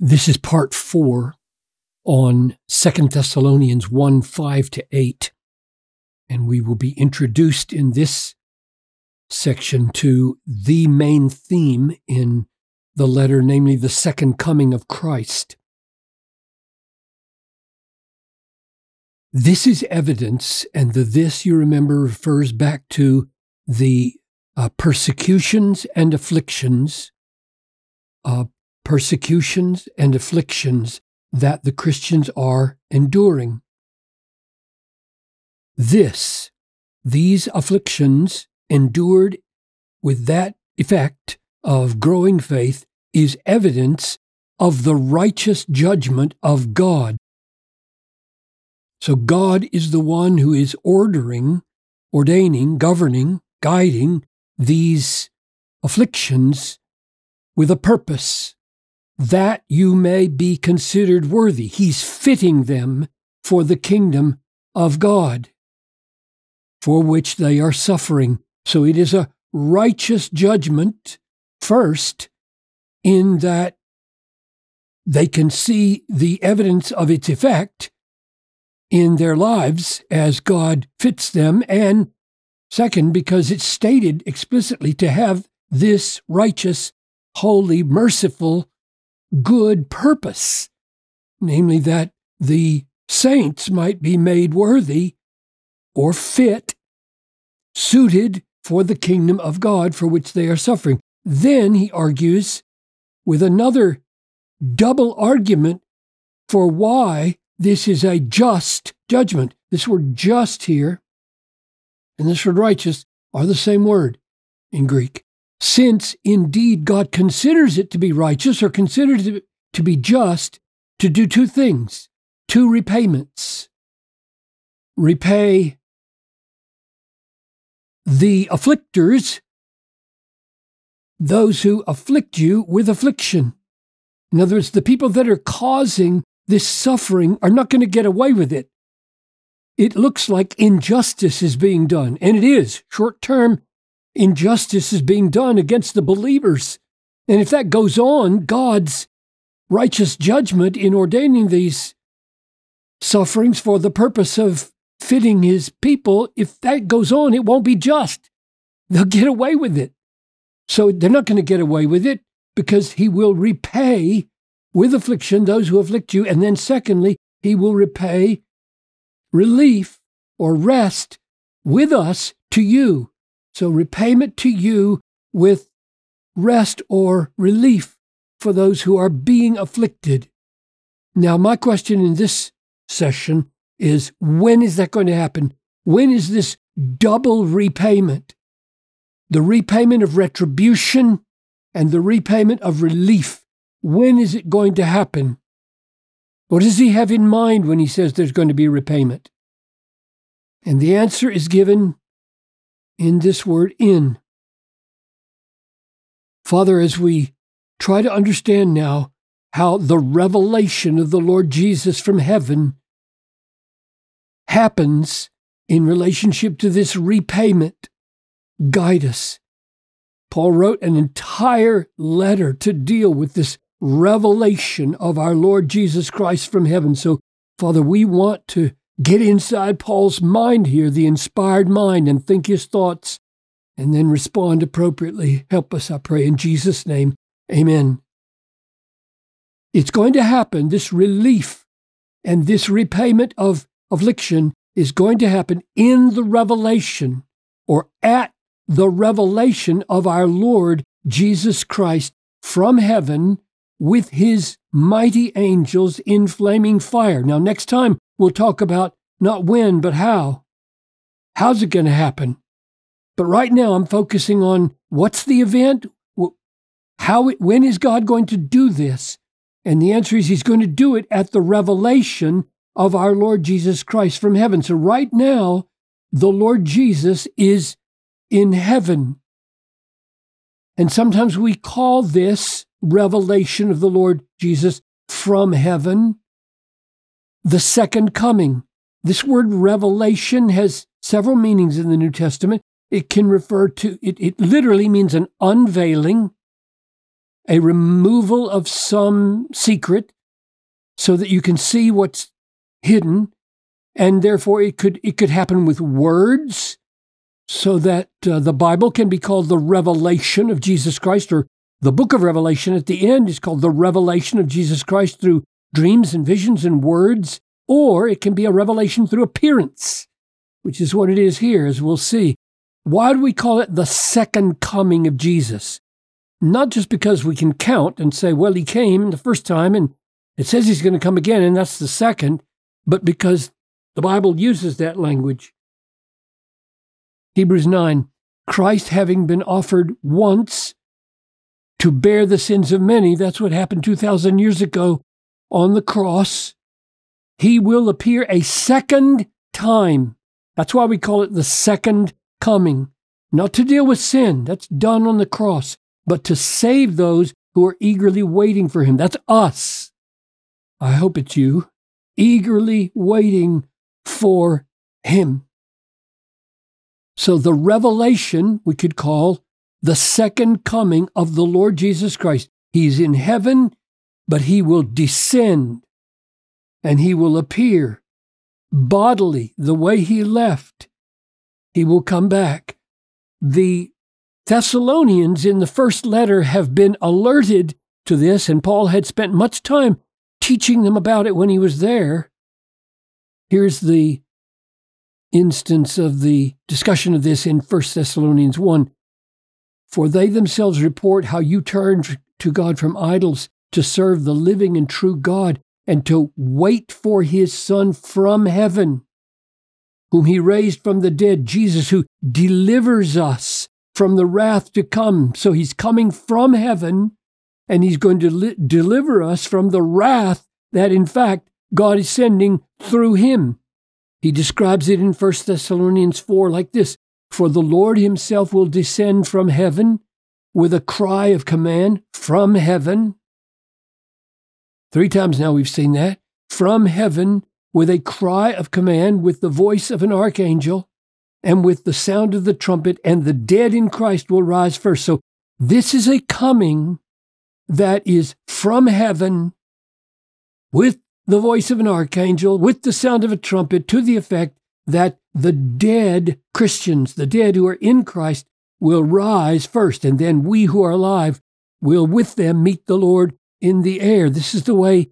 This is part four on Second Thessalonians 1 5 to 8. And we will be introduced in this section to the main theme in the letter, namely the second coming of Christ. This is evidence, and the this you remember refers back to the uh, persecutions and afflictions uh, persecutions and afflictions that the Christians are enduring. This, these afflictions endured with that effect of growing faith is evidence of the righteous judgment of God. So God is the one who is ordering, ordaining, governing, guiding these afflictions with a purpose that you may be considered worthy. He's fitting them for the kingdom of God, for which they are suffering. So it is a righteous judgment first, in that they can see the evidence of its effect in their lives as God fits them, and second, because it's stated explicitly to have this righteous, holy, merciful good purpose, namely that the saints might be made worthy or fit, suited for the kingdom of God for which they are suffering. Then he argues with another double argument for why this is a just judgment. This word just here and this word righteous are the same word in Greek since indeed God considers it to be righteous or considers it to be just to do two things, two repayments. Repay the afflictors, those who afflict you with affliction. In other words, the people that are causing this suffering are not going to get away with it. It looks like injustice is being done, and it is short term injustice is being done against the believers. And if that goes on, God's righteous judgment in ordaining these sufferings for the purpose of fitting his people, if that goes on, it won't be just. They'll get away with it. So they're not going to get away with it because he will repay with affliction those who afflict you. And then, secondly, he will repay relief or rest with us to you. So repayment to you with rest or relief for those who are being afflicted. Now, my question in this session is when is that going to happen? When is this double repayment? The repayment of retribution and the repayment of relief. When is it going to happen? What does he have in mind when he says there's going to be repayment? And the answer is given in this word in. Father, as we try to understand now how the revelation of the Lord Jesus from heaven happens in relationship to this repayment, guide us. Paul wrote an entire letter to deal with this revelation of our Lord Jesus Christ from heaven. So, Father, we want to Get inside Paul's mind here, the inspired mind, and think his thoughts, and then respond appropriately. Help us, I pray, in Jesus' name. Amen. It's going to happen. This relief and this repayment of affliction is going to happen in the revelation or at the revelation of our Lord Jesus Christ from heaven with his mighty angels in flaming fire. Now, next time we'll talk about not when, but how. How's it going to happen? But right now, I'm focusing on what's the event? How, when is God going to do this? And the answer is He's going to do it at the revelation of our Lord Jesus Christ from heaven. So right now, the Lord Jesus is in heaven. And sometimes we call this revelation of the Lord Jesus from heaven the second coming. This word revelation has several meanings in the New Testament. It can refer to, it, it literally means an unveiling, a removal of some secret so that you can see what's hidden and therefore it could it could happen with words so that uh, the bible can be called the revelation of jesus christ or the book of revelation at the end is called the revelation of jesus christ through dreams and visions and words or it can be a revelation through appearance which is what it is here as we'll see why do we call it the second coming of jesus not just because we can count and say well he came the first time and it says he's going to come again and that's the second but because the Bible uses that language. Hebrews 9 Christ having been offered once to bear the sins of many, that's what happened 2,000 years ago on the cross. He will appear a second time. That's why we call it the second coming. Not to deal with sin, that's done on the cross, but to save those who are eagerly waiting for him. That's us. I hope it's you, eagerly waiting for him. So the revelation we could call the second coming of the Lord Jesus Christ. He's in heaven, but he will descend and he will appear bodily the way he left. He will come back. The Thessalonians in the first letter have been alerted to this, and Paul had spent much time teaching them about it when he was there. Here's the instance of the discussion of this in 1 Thessalonians 1. For they themselves report how you turned to God from idols to serve the living and true God and to wait for his Son from heaven, whom he raised from the dead, Jesus, who delivers us from the wrath to come. So he's coming from heaven and he's going to li- deliver us from the wrath that, in fact, God is sending through him. He describes it in 1 Thessalonians 4 like this For the Lord himself will descend from heaven with a cry of command from heaven. Three times now we've seen that. From heaven with a cry of command, with the voice of an archangel, and with the sound of the trumpet, and the dead in Christ will rise first. So this is a coming that is from heaven with the voice of an archangel with the sound of a trumpet to the effect that the dead Christians, the dead who are in Christ, will rise first, and then we who are alive will with them meet the Lord in the air. This is the way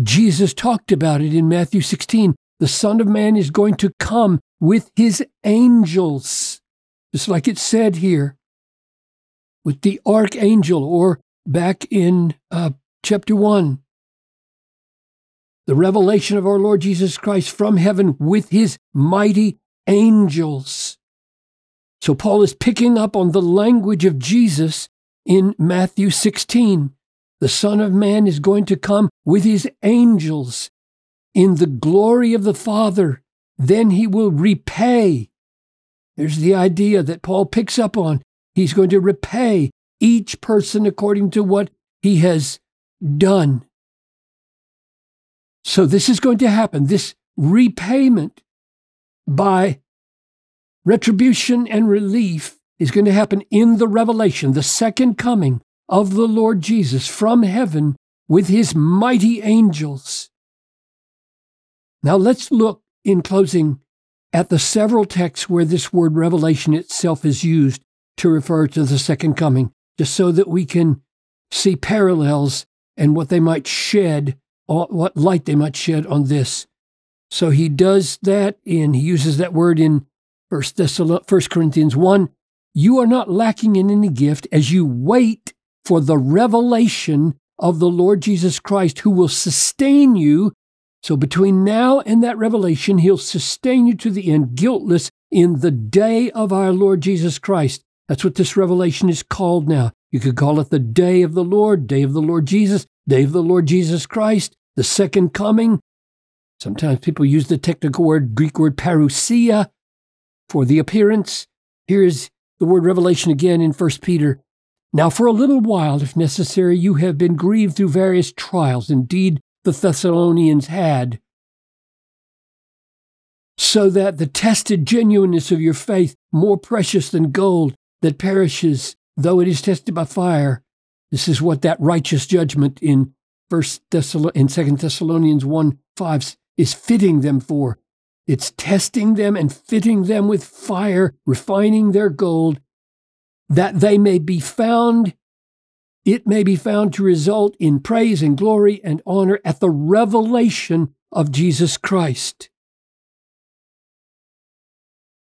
Jesus talked about it in Matthew 16. The Son of Man is going to come with his angels, just like it said here, with the archangel, or back in uh, chapter 1, the revelation of our Lord Jesus Christ from heaven with his mighty angels. So Paul is picking up on the language of Jesus in Matthew 16. The Son of Man is going to come with his angels in the glory of the Father. Then he will repay. There's the idea that Paul picks up on. He's going to repay each person according to what he has done. So this is going to happen. This repayment by retribution and relief is going to happen in the revelation, the second coming of the Lord Jesus from heaven with his mighty angels. Now let's look in closing at the several texts where this word revelation itself is used to refer to the second coming, just so that we can see parallels and what they might shed what light they might shed on this. So he does that, in, he uses that word in First, First Corinthians 1. You are not lacking in any gift as you wait for the revelation of the Lord Jesus Christ, who will sustain you. So between now and that revelation, he'll sustain you to the end, guiltless in the day of our Lord Jesus Christ. That's what this revelation is called now. You could call it the day of the Lord, day of the Lord Jesus, day of the Lord Jesus Christ the second coming. Sometimes people use the technical word, Greek word parousia, for the appearance. Here's the word revelation again in 1 Peter. Now, for a little while, if necessary, you have been grieved through various trials. Indeed, the Thessalonians had. So that the tested genuineness of your faith, more precious than gold that perishes, though it is tested by fire, This is what that righteous judgment in First in Thessalonians 1 5 is fitting them for. It's testing them and fitting them with fire, refining their gold, that they may be found, it may be found to result in praise and glory and honor at the revelation of Jesus Christ.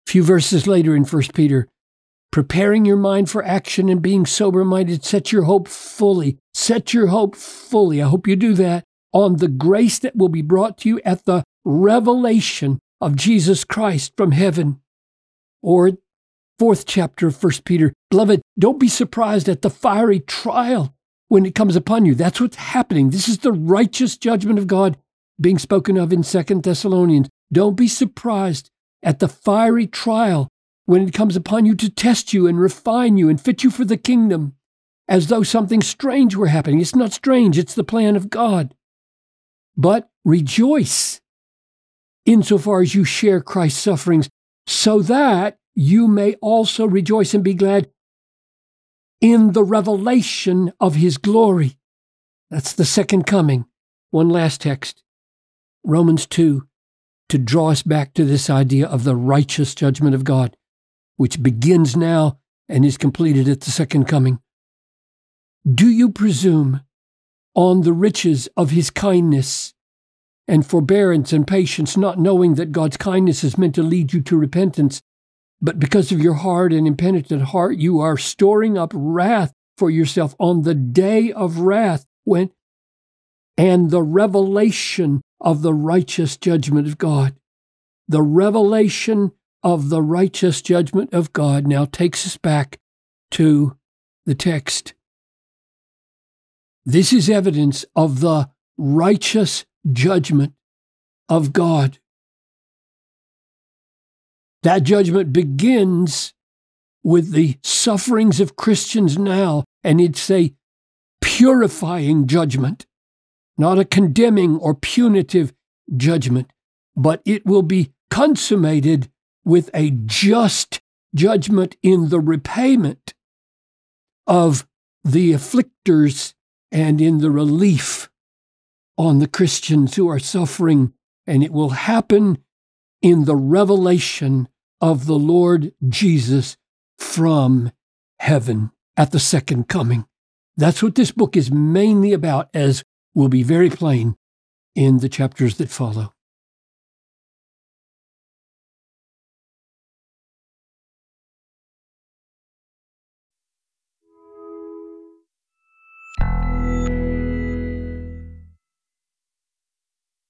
A few verses later in 1 Peter, preparing your mind for action and being sober minded, set your hope fully. Set your hope fully. I hope you do that on the grace that will be brought to you at the revelation of Jesus Christ from heaven. Or, fourth chapter of 1 Peter, beloved, don't be surprised at the fiery trial when it comes upon you. That's what's happening. This is the righteous judgment of God being spoken of in Second Thessalonians. Don't be surprised at the fiery trial when it comes upon you to test you and refine you and fit you for the kingdom, as though something strange were happening. It's not strange, it's the plan of God. But rejoice insofar as you share Christ's sufferings, so that you may also rejoice and be glad in the revelation of his glory. That's the second coming. One last text Romans 2, to draw us back to this idea of the righteous judgment of God which begins now and is completed at the second coming. Do you presume on the riches of his kindness and forbearance and patience, not knowing that God's kindness is meant to lead you to repentance, but because of your hard and impenitent heart, you are storing up wrath for yourself on the day of wrath when and the revelation of the righteous judgment of God. The revelation of the righteous judgment of God now takes us back to the text. This is evidence of the righteous judgment of God. That judgment begins with the sufferings of Christians now, and it's a purifying judgment, not a condemning or punitive judgment, but it will be consummated with a just judgment in the repayment of the afflictors and in the relief on the Christians who are suffering. And it will happen in the revelation of the Lord Jesus from heaven at the second coming. That's what this book is mainly about, as will be very plain in the chapters that follow.